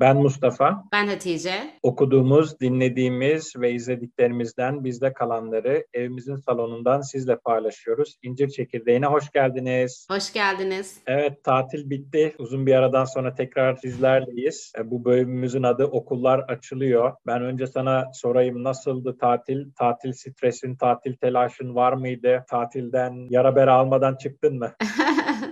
Ben Mustafa. Ben Hatice. Okuduğumuz, dinlediğimiz ve izlediklerimizden bizde kalanları evimizin salonundan sizle paylaşıyoruz. İncir Çekirdeği'ne hoş geldiniz. Hoş geldiniz. Evet, tatil bitti. Uzun bir aradan sonra tekrar sizlerleyiz. E, bu bölümümüzün adı Okullar Açılıyor. Ben önce sana sorayım nasıldı tatil? Tatil stresin, tatil telaşın var mıydı? Tatilden yara bere almadan çıktın mı?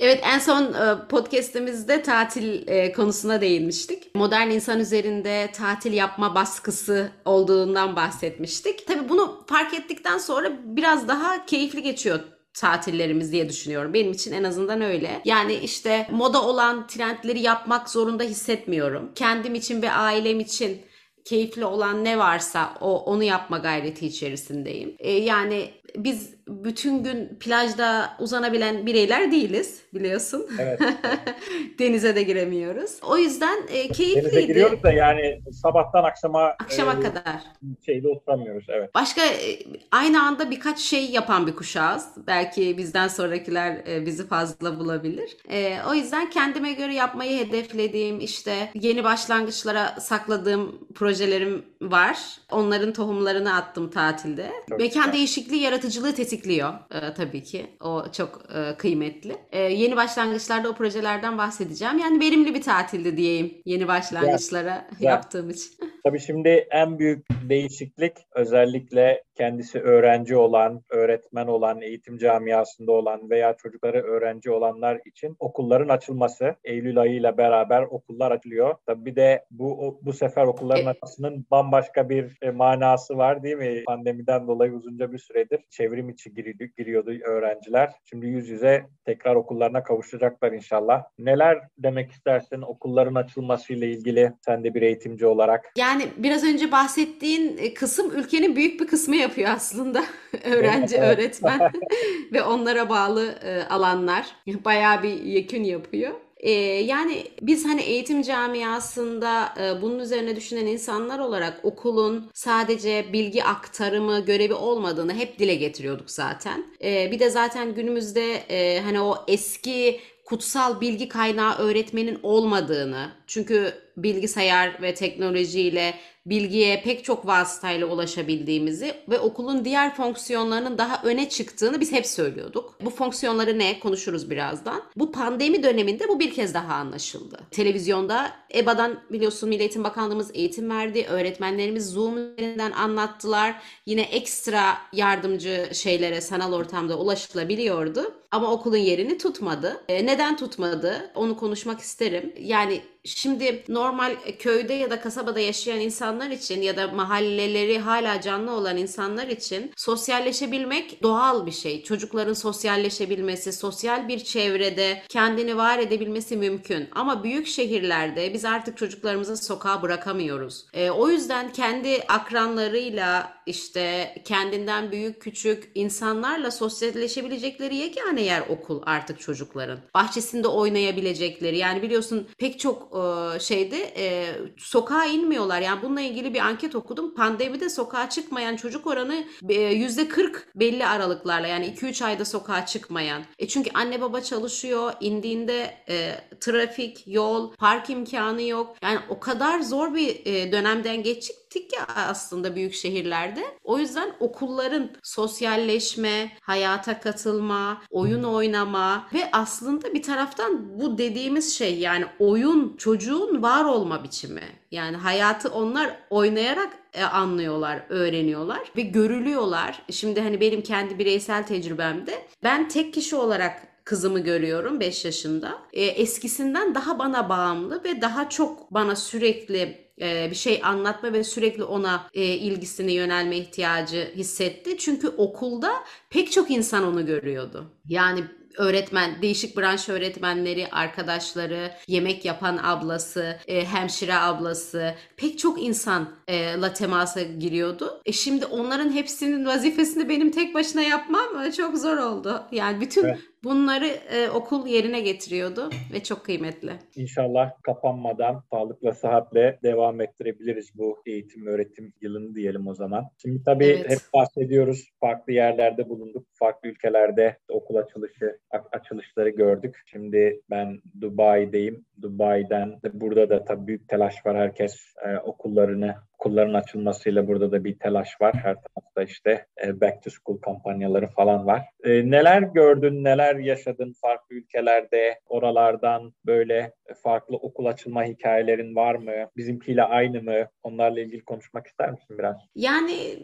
evet en son e, podcast'imizde tatil e, konusuna değinmiştik. Modern insan üzerinde tatil yapma baskısı olduğundan bahsetmiştik. Tabii bunu fark ettikten sonra biraz daha keyifli geçiyor tatillerimiz diye düşünüyorum. Benim için en azından öyle. Yani işte moda olan trendleri yapmak zorunda hissetmiyorum. Kendim için ve ailem için keyifli olan ne varsa o onu yapma gayreti içerisindeyim. E, yani biz bütün gün plajda uzanabilen bireyler değiliz biliyorsun. Evet. Denize de giremiyoruz. O yüzden e, keyifliydi. Denize giriyoruz da yani sabahtan akşama akşama e, kadar şeyde oturamıyoruz. Evet. Başka e, aynı anda birkaç şey yapan bir kuşağız. Belki bizden sonrakiler e, bizi fazla bulabilir. E, o yüzden kendime göre yapmayı hedeflediğim işte yeni başlangıçlara sakladığım projelerim var. Onların tohumlarını attım tatilde. Çok Mekan güzel. değişikliği yaratıcılığı tetikliyor e, tabii ki. O çok e, kıymetli. E, yeni başlangıçlarda o projelerden bahsedeceğim. Yani verimli bir tatildi diyeyim yeni başlangıçlara güzel. yaptığım için. Tabii şimdi en büyük değişiklik özellikle kendisi öğrenci olan, öğretmen olan, eğitim camiasında olan veya çocukları öğrenci olanlar için okulların açılması. Eylül ayıyla beraber okullar açılıyor. Tabii bir de bu bu sefer okulların e- açmasının bambaşka bir e, manası var değil mi? Pandemiden dolayı uzunca bir süredir çevrim içi giriyordu, giriyordu öğrenciler. Şimdi yüz yüze tekrar okullarına kavuşacaklar inşallah. Neler demek istersin okulların açılmasıyla ilgili sen de bir eğitimci olarak? Yani biraz önce bahsettiğin e, kısım ülkenin büyük bir kısmı yapıyor aslında. Öğrenci, öğretmen ve onlara bağlı e, alanlar bayağı bir yekün yapıyor. Ee, yani biz hani eğitim camiasında e, bunun üzerine düşünen insanlar olarak okulun sadece bilgi aktarımı görevi olmadığını hep dile getiriyorduk zaten. Bir de zaten günümüzde e, hani o eski kutsal bilgi kaynağı öğretmenin olmadığını çünkü bilgisayar ve teknolojiyle bilgiye pek çok vasıtayla ulaşabildiğimizi ve okulun diğer fonksiyonlarının daha öne çıktığını biz hep söylüyorduk. Bu fonksiyonları ne konuşuruz birazdan. Bu pandemi döneminde bu bir kez daha anlaşıldı. Televizyonda EBA'dan biliyorsun Milli Eğitim Bakanlığımız eğitim verdi. Öğretmenlerimiz Zoom üzerinden anlattılar. Yine ekstra yardımcı şeylere sanal ortamda ulaşılabiliyordu. Ama okulun yerini tutmadı. E, neden tutmadı? Onu konuşmak isterim. Yani Şimdi normal köyde ya da kasabada yaşayan insanlar için ya da mahalleleri hala canlı olan insanlar için sosyalleşebilmek doğal bir şey. Çocukların sosyalleşebilmesi, sosyal bir çevrede kendini var edebilmesi mümkün. Ama büyük şehirlerde biz artık çocuklarımızı sokağa bırakamıyoruz. E, o yüzden kendi akranlarıyla işte kendinden büyük küçük insanlarla sosyalleşebilecekleri yegane yer okul artık çocukların. Bahçesinde oynayabilecekleri yani biliyorsun pek çok e, şeyde e, sokağa inmiyorlar. Yani bununla ilgili bir anket okudum. Pandemide sokağa çıkmayan çocuk oranı e, yüzde 40 belli aralıklarla yani 2-3 ayda sokağa çıkmayan. E çünkü anne baba çalışıyor. indiğinde e, trafik, yol, park imkanı yok. Yani o kadar zor bir e, dönemden geçtik gittik ya aslında büyük şehirlerde. O yüzden okulların sosyalleşme, hayata katılma, oyun oynama ve aslında bir taraftan bu dediğimiz şey yani oyun çocuğun var olma biçimi. Yani hayatı onlar oynayarak e, anlıyorlar, öğreniyorlar ve görülüyorlar. Şimdi hani benim kendi bireysel tecrübemde ben tek kişi olarak kızımı görüyorum 5 yaşında. E, eskisinden daha bana bağımlı ve daha çok bana sürekli e, bir şey anlatma ve sürekli ona ilgisini yönelme ihtiyacı hissetti. Çünkü okulda pek çok insan onu görüyordu. Yani öğretmen, değişik branş öğretmenleri, arkadaşları, yemek yapan ablası, e, hemşire ablası, pek çok insanla temasa giriyordu. E şimdi onların hepsinin vazifesini benim tek başına yapmam e, çok zor oldu. Yani bütün evet. bunları e, okul yerine getiriyordu ve çok kıymetli. İnşallah kapanmadan sağlıkla sıhhatle devam ettirebiliriz bu eğitim öğretim yılını diyelim o zaman. Şimdi tabii evet. hep bahsediyoruz. Farklı yerlerde bulunduk. Farklı ülkelerde okul açılışı açılışları gördük. Şimdi ben Dubai'deyim. Dubai'den burada da tabii büyük telaş var. Herkes e, okullarını okulların açılmasıyla burada da bir telaş var. Her tarafta işte e, back to school kampanyaları falan var. E, neler gördün, neler yaşadın farklı ülkelerde, oralardan böyle farklı okul açılma hikayelerin var mı? Bizimkiyle aynı mı? Onlarla ilgili konuşmak ister misin biraz? Yani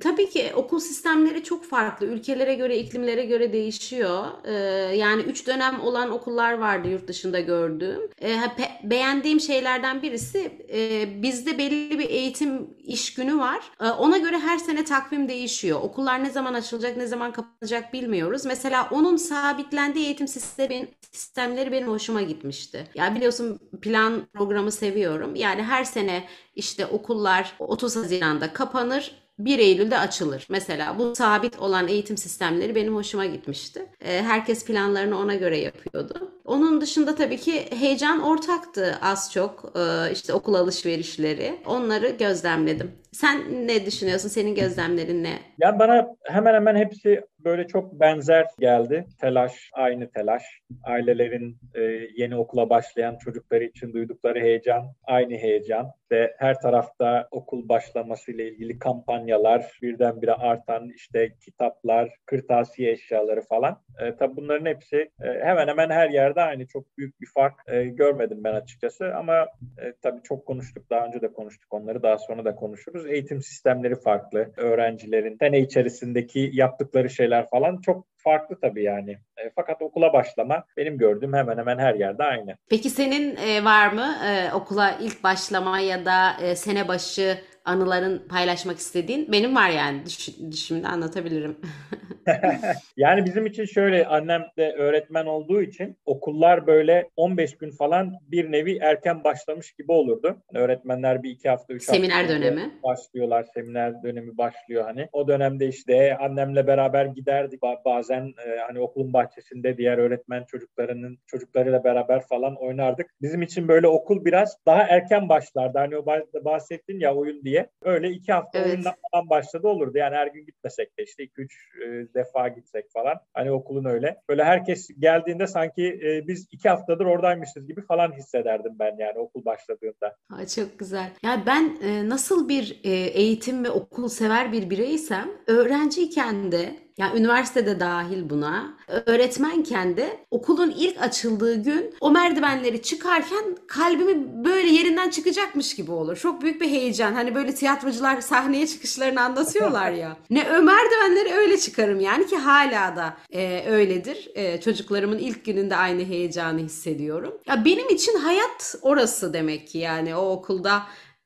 tabii ki okul sistemleri çok farklı. Ülkelere göre, iklimlere göre değişiyor. Ee, yani üç dönem olan okullar vardı yurt dışında gördüğüm. Ee, beğendiğim şeylerden birisi e, bizde belli bir eğitim iş günü var. Ona göre her sene takvim değişiyor. Okullar ne zaman açılacak, ne zaman kapanacak bilmiyoruz. Mesela onun sabitlendiği eğitim sistemleri benim hoşuma gitmişti. Ya biliyorsun plan programı seviyorum. Yani her sene işte okullar 30 Haziran'da kapanır 1 Eylül'de açılır. Mesela bu sabit olan eğitim sistemleri benim hoşuma gitmişti. Ee, herkes planlarını ona göre yapıyordu. Onun dışında tabii ki heyecan ortaktı az çok. Ee, işte okul alışverişleri. Onları gözlemledim. Sen ne düşünüyorsun? Senin gözlemlerin ne? Ya bana hemen hemen hepsi böyle çok benzer geldi. Telaş, aynı telaş. Ailelerin e, yeni okula başlayan çocukları için duydukları heyecan, aynı heyecan. Ve her tarafta okul başlaması ile ilgili kampanyalar, birdenbire artan işte kitaplar, kırtasiye eşyaları falan. E, tabii bunların hepsi e, hemen hemen her yerde aynı. Çok büyük bir fark e, görmedim ben açıkçası. Ama e, tabii çok konuştuk, daha önce de konuştuk onları, daha sonra da konuşuruz. Eğitim sistemleri farklı. Öğrencilerin sene içerisindeki yaptıkları şeyler falan çok farklı tabii yani. E, fakat okula başlama benim gördüğüm hemen hemen her yerde aynı. Peki senin e, var mı e, okula ilk başlama ya da e, sene başı anıların paylaşmak istediğin? Benim var yani düş, düşümde anlatabilirim. yani bizim için şöyle annem de öğretmen olduğu için okullar böyle 15 gün falan bir nevi erken başlamış gibi olurdu. Yani öğretmenler bir iki hafta, üç seminer hafta dönemi başlıyorlar. Seminer dönemi başlıyor hani. O dönemde işte annemle beraber giderdik. Bazen e, hani okulun bahçesinde diğer öğretmen çocuklarının çocuklarıyla beraber falan oynardık. Bizim için böyle okul biraz daha erken başlardı. Hani o bahsettin ya oyun diye. Öyle iki hafta evet. oyundan falan başladı olurdu. Yani her gün gitmesek de işte iki üç e, defa gitsek falan. Hani okulun öyle. Böyle herkes geldiğinde sanki e, biz iki haftadır oradaymışız gibi falan hissederdim ben yani okul başladığında. Ha, çok güzel. Yani ben e, nasıl bir e, eğitim ve okul sever bir bireysem öğrenciyken de yani üniversitede dahil buna. Öğretmenken de okulun ilk açıldığı gün o merdivenleri çıkarken kalbimi böyle yerinden çıkacakmış gibi olur. Çok büyük bir heyecan. Hani böyle tiyatrocular sahneye çıkışlarını anlatıyorlar ya. ne o merdivenleri öyle çıkarım yani ki hala da e, öyledir. E, çocuklarımın ilk gününde aynı heyecanı hissediyorum. Ya benim için hayat orası demek ki yani o okulda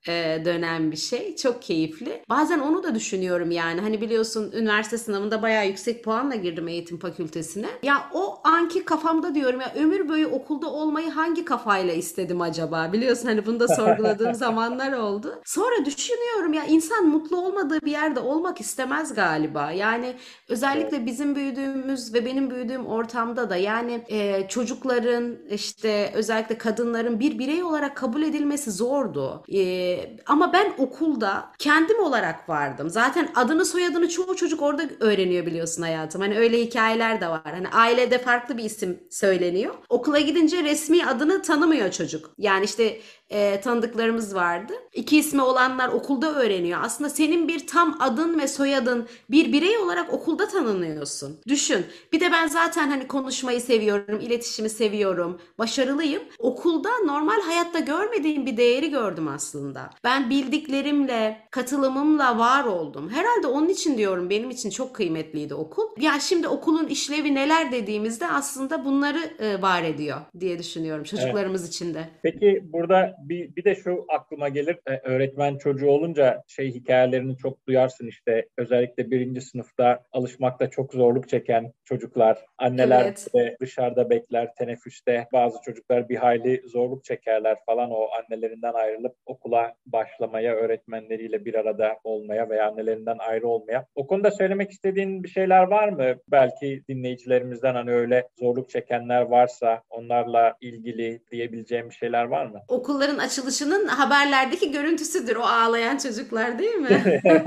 e, dönen bir şey. Çok keyifli. Bazen onu da düşünüyorum yani. Hani biliyorsun üniversite sınavında bayağı yüksek puanla girdim eğitim fakültesine. Ya o anki kafamda diyorum ya ömür boyu okulda olmayı hangi kafayla istedim acaba? Biliyorsun hani bunu da sorguladığım zamanlar oldu. Sonra düşünüyorum ya insan mutlu olmadığı bir yerde olmak istemez galiba. Yani özellikle bizim büyüdüğümüz ve benim büyüdüğüm ortamda da yani e, çocukların işte özellikle kadınların bir birey olarak kabul edilmesi zordu. E, ama ben okulda kendim olarak vardım. Zaten adını soyadını çoğu çocuk orada öğreniyor biliyorsun hayatım. Hani öyle hikayeler de var. Hani ailede farklı bir isim söyleniyor. Okula gidince resmi adını tanımıyor çocuk. Yani işte e, tanıdıklarımız vardı. İki ismi olanlar okulda öğreniyor. Aslında senin bir tam adın ve soyadın bir birey olarak okulda tanınıyorsun. Düşün. Bir de ben zaten hani konuşmayı seviyorum, iletişimi seviyorum, başarılıyım. Okulda normal hayatta görmediğim bir değeri gördüm aslında. Ben bildiklerimle, katılımımla var oldum. Herhalde onun için diyorum benim için çok kıymetliydi okul. Ya şimdi okulun işlevi neler dediğimizde aslında bunları e, var ediyor diye düşünüyorum çocuklarımız evet. için de. Peki burada bir, bir de şu aklıma gelir. E, öğretmen çocuğu olunca şey hikayelerini çok duyarsın işte. Özellikle birinci sınıfta alışmakta çok zorluk çeken çocuklar. Anneler evet. de dışarıda bekler, teneffüste. Bazı çocuklar bir hayli zorluk çekerler falan o annelerinden ayrılıp okula başlamaya, öğretmenleriyle bir arada olmaya veya annelerinden ayrı olmaya. O konuda söylemek istediğin bir şeyler var mı? Belki dinleyicilerimizden hani öyle zorluk çekenler varsa onlarla ilgili diyebileceğim bir şeyler var mı? Okulların açılışının haberlerdeki görüntüsüdür o ağlayan çocuklar değil mi?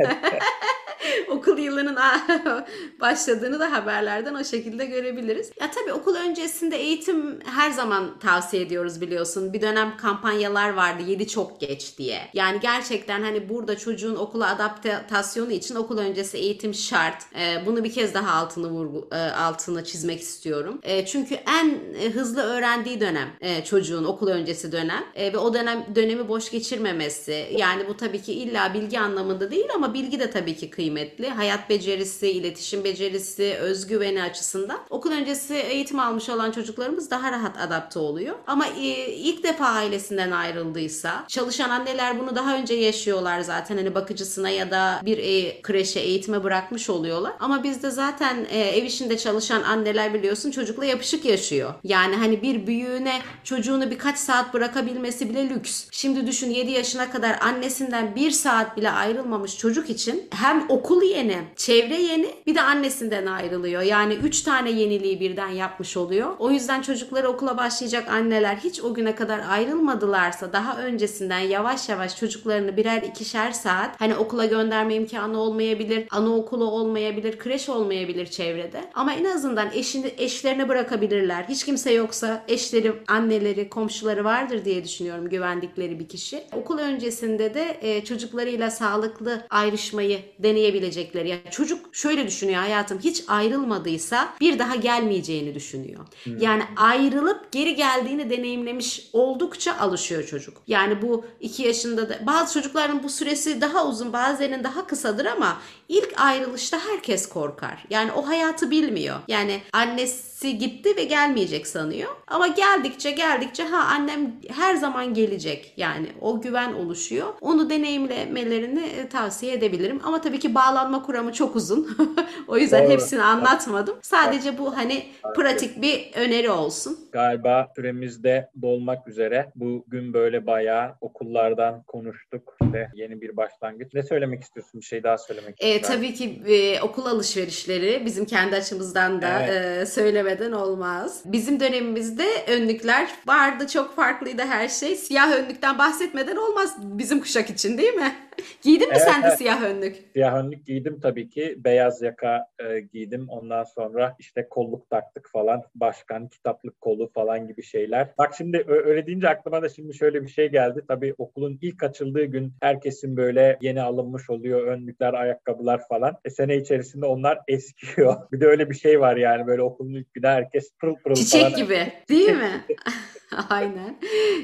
okul yılının başladığını da haberlerden o şekilde görebiliriz. Ya tabii okul öncesinde eğitim her zaman tavsiye ediyoruz biliyorsun. Bir dönem kampanyalar vardı 7 çok geç diye. Yani gerçekten hani burada çocuğun okula adaptasyonu için okul öncesi eğitim şart. Ee, bunu bir kez daha altını vurgu, e, altını çizmek istiyorum. E, çünkü en hızlı öğrendiği dönem e, çocuğun okul öncesi dönem ve o dönem dönemi boş geçirmemesi. Yani bu tabii ki illa bilgi anlamında değil ama bilgi de tabii ki kıymetli kıymetli. Hayat becerisi, iletişim becerisi, özgüveni açısından. Okul öncesi eğitim almış olan çocuklarımız daha rahat adapte oluyor. Ama e, ilk defa ailesinden ayrıldıysa, çalışan anneler bunu daha önce yaşıyorlar zaten. Hani bakıcısına ya da bir e, kreşe eğitime bırakmış oluyorlar. Ama bizde zaten e, ev işinde çalışan anneler biliyorsun çocukla yapışık yaşıyor. Yani hani bir büyüğüne çocuğunu birkaç saat bırakabilmesi bile lüks. Şimdi düşün 7 yaşına kadar annesinden bir saat bile ayrılmamış çocuk için hem okul okul yeni, çevre yeni bir de annesinden ayrılıyor. Yani 3 tane yeniliği birden yapmış oluyor. O yüzden çocukları okula başlayacak anneler hiç o güne kadar ayrılmadılarsa daha öncesinden yavaş yavaş çocuklarını birer ikişer saat hani okula gönderme imkanı olmayabilir, anaokulu olmayabilir, kreş olmayabilir çevrede. Ama en azından eşini, eşlerine bırakabilirler. Hiç kimse yoksa eşleri, anneleri, komşuları vardır diye düşünüyorum güvendikleri bir kişi. Okul öncesinde de e, çocuklarıyla sağlıklı ayrışmayı deneyebilir gelecekleri. Yani çocuk şöyle düşünüyor hayatım hiç ayrılmadıysa bir daha gelmeyeceğini düşünüyor. Hmm. Yani ayrılıp geri geldiğini deneyimlemiş oldukça alışıyor çocuk. Yani bu iki yaşında da bazı çocukların bu süresi daha uzun bazılarının daha kısadır ama ilk ayrılışta herkes korkar. Yani o hayatı bilmiyor. Yani annesi gitti ve gelmeyecek sanıyor. Ama geldikçe geldikçe ha annem her zaman gelecek. Yani o güven oluşuyor. Onu deneyimlemelerini e, tavsiye edebilirim. Ama tabii ki bağlanma kuramı çok uzun. o yüzden Doğru. hepsini anlatmadım. Sadece bu hani pratik bir öneri olsun. Galiba süremizde dolmak üzere. Bugün böyle bayağı okullardan konuştuk. İşte yeni bir başlangıç. Ne söylemek istiyorsun? Bir şey daha söylemek istiyorsun? E, tabii ki e, okul alışverişleri bizim kendi açımızdan da evet. e, söylemeden olmaz. Bizim dönemimizde önlükler vardı. Çok farklıydı her şey. Siyah önlükten bahsetmeden olmaz bizim kuşak için değil mi? Giydin mi evet, sen de evet. siyah önlük? Siyah önlük giydim tabii ki. Beyaz yaka e, giydim. Ondan sonra işte kolluk taktık falan. Başkan, kitaplık kolu falan gibi şeyler. Bak şimdi öyle deyince aklıma da şimdi şöyle bir şey geldi. Tabii okulun ilk açıldığı gün herkesin böyle yeni alınmış oluyor önlükler, ayakkabılar falan. E, sene içerisinde onlar eskiyor. bir de öyle bir şey var yani böyle okulun ilk günü herkes pırıl pırıl Çiçek falan. gibi değil mi? Aynen.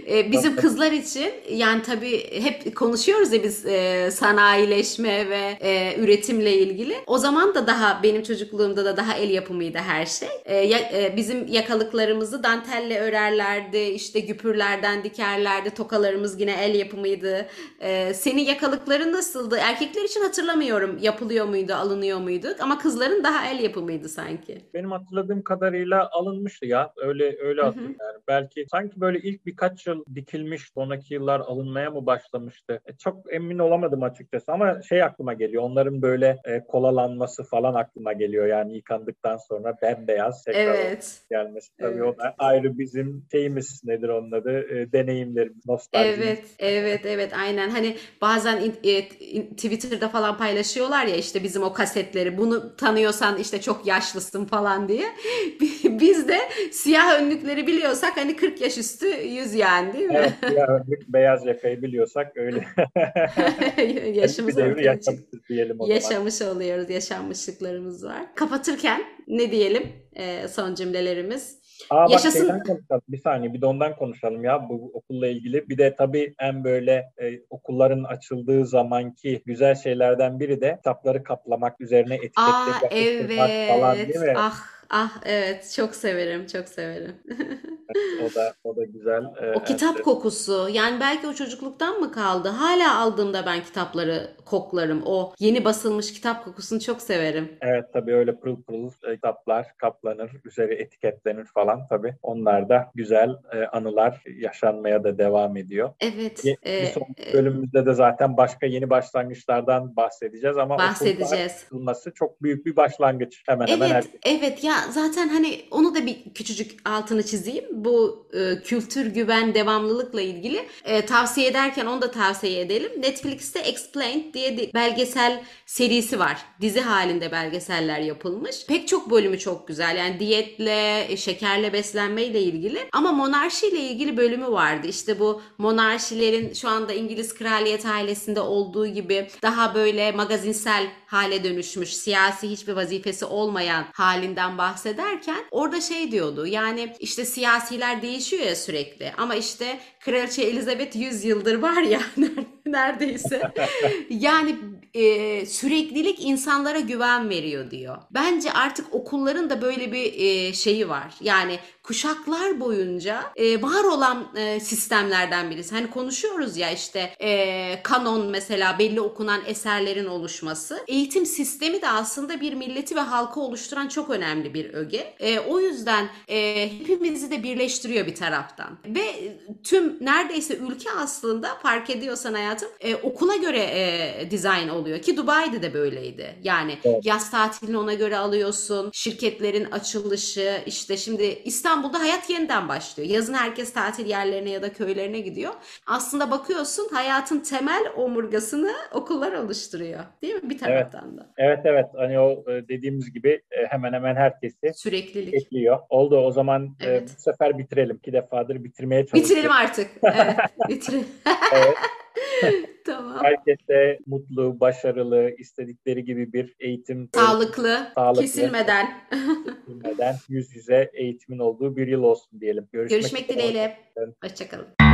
Ee, bizim kızlar için yani tabii hep konuşuyoruz ya biz e, sanayileşme ve e, üretimle ilgili. O zaman da daha benim çocukluğumda da daha el yapımıydı her şey. E, ya, e, bizim yakalıklarımızı dantelle örerlerdi, işte güpürlerden dikerlerdi, tokalarımız yine el yapımıydı. E, senin yakalıkların nasıldı? Erkekler için hatırlamıyorum yapılıyor muydu, alınıyor muydu ama kızların daha el yapımıydı sanki. Benim hatırladığım kadarıyla alınmıştı ya. Öyle öyle hatırlıyorum. Yani belki sanki böyle ilk birkaç yıl dikilmiş, sonraki yıllar alınmaya mı başlamıştı? E, çok emin olamadım açıkçası ama şey aklıma geliyor. Onların böyle e, kolalanması falan aklıma geliyor. Yani yıkandıktan sonra bembeyaz tekrar evet. gelmesi. Tabii evet. o da ayrı bizim şeyimiz nedir onun adı? E, deneyimlerimiz, nostaljimiz. Evet, evet, evet aynen. Hani bazen in, e, in, Twitter'da falan paylaşıyorlar ya işte bizim o kasetleri. Bunu tanıyorsan işte çok yaşlısın falan diye. Biz de siyah önlükleri biliyorsak hani 40 yaş üstü yüz yani değil mi? Evet, siyah önlük, beyaz yakayı biliyorsak öyle. Yaşımız devri yaşamışız diyelim o Yaşamış zaman. oluyoruz, yaşanmışlıklarımız var. Kapatırken ne diyelim e, son cümlelerimiz? Aa, Yaşasın. Bak konuşalım. Bir saniye bir de ondan konuşalım ya bu okulla ilgili. Bir de tabii en böyle e, okulların açıldığı zamanki güzel şeylerden biri de kitapları kaplamak üzerine etiketleri evet. falan değil mi? Ah Ah evet çok severim çok severim. o da o da güzel. Ee, o kitap evet. kokusu yani belki o çocukluktan mı kaldı? Hala aldığımda ben kitapları koklarım. O yeni basılmış kitap kokusunu çok severim. Evet tabii öyle pırıl pırıl e, kitaplar kaplanır, üzeri etiketlenir falan tabii. Onlar da güzel e, anılar yaşanmaya da devam ediyor. Evet. Bir, e, bir sonraki bölümümüzde de zaten başka yeni başlangıçlardan bahsedeceğiz ama bahsedeceğiz. Olması çok büyük bir başlangıç hemen evet, hemen her. Evet ya zaten hani onu da bir küçücük altını çizeyim. Bu e, kültür güven devamlılıkla ilgili e, tavsiye ederken onu da tavsiye edelim. Netflix'te Explained diye bir belgesel serisi var. Dizi halinde belgeseller yapılmış. Pek çok bölümü çok güzel. Yani diyetle, e, şekerle beslenmeyle ilgili ama monarşiyle ilgili bölümü vardı. İşte bu monarşilerin şu anda İngiliz kraliyet ailesinde olduğu gibi daha böyle magazinsel hale dönüşmüş, siyasi hiçbir vazifesi olmayan halinden bahsederken orada şey diyordu. Yani işte siyasiler değişiyor ya sürekli ama işte Kraliçe Elizabeth 100 yıldır var ya neredeyse. yani e, süreklilik insanlara güven veriyor diyor. Bence artık okulların da böyle bir e, şeyi var. Yani kuşaklar boyunca e, var olan e, sistemlerden birisi. Hani konuşuyoruz ya işte e, kanon mesela belli okunan eserlerin oluşması. Eğitim sistemi de aslında bir milleti ve halkı oluşturan çok önemli bir öge. E, o yüzden e, hepimizi de birleştiriyor bir taraftan. Ve tüm neredeyse ülke aslında fark ediyorsan hayatım e, okula göre e, dizayn oluyor ki Dubai'de de böyleydi. Yani evet. yaz tatilini ona göre alıyorsun. Şirketlerin açılışı işte şimdi İstanbul'da hayat yeniden başlıyor. Yazın herkes tatil yerlerine ya da köylerine gidiyor. Aslında bakıyorsun hayatın temel omurgasını okullar oluşturuyor. Değil mi bir taraftan evet. da? Evet evet. Hani o e, dediğimiz gibi e, hemen hemen herkesi süreklilik ekliyor. Oldu o zaman evet. bu sefer bitirelim. İki defadır bitirmeye çalışıyoruz. Bitirelim artık. Evet. Bitirelim. evet. tamam. Herkese mutlu, başarılı, istedikleri gibi bir eğitim. Sağlıklı, sağlıklı kesilmeden. kesilmeden yüz yüze eğitimin olduğu bir yıl olsun diyelim. Görüşmek, Görüşmek dileğiyle. Hoşçakalın.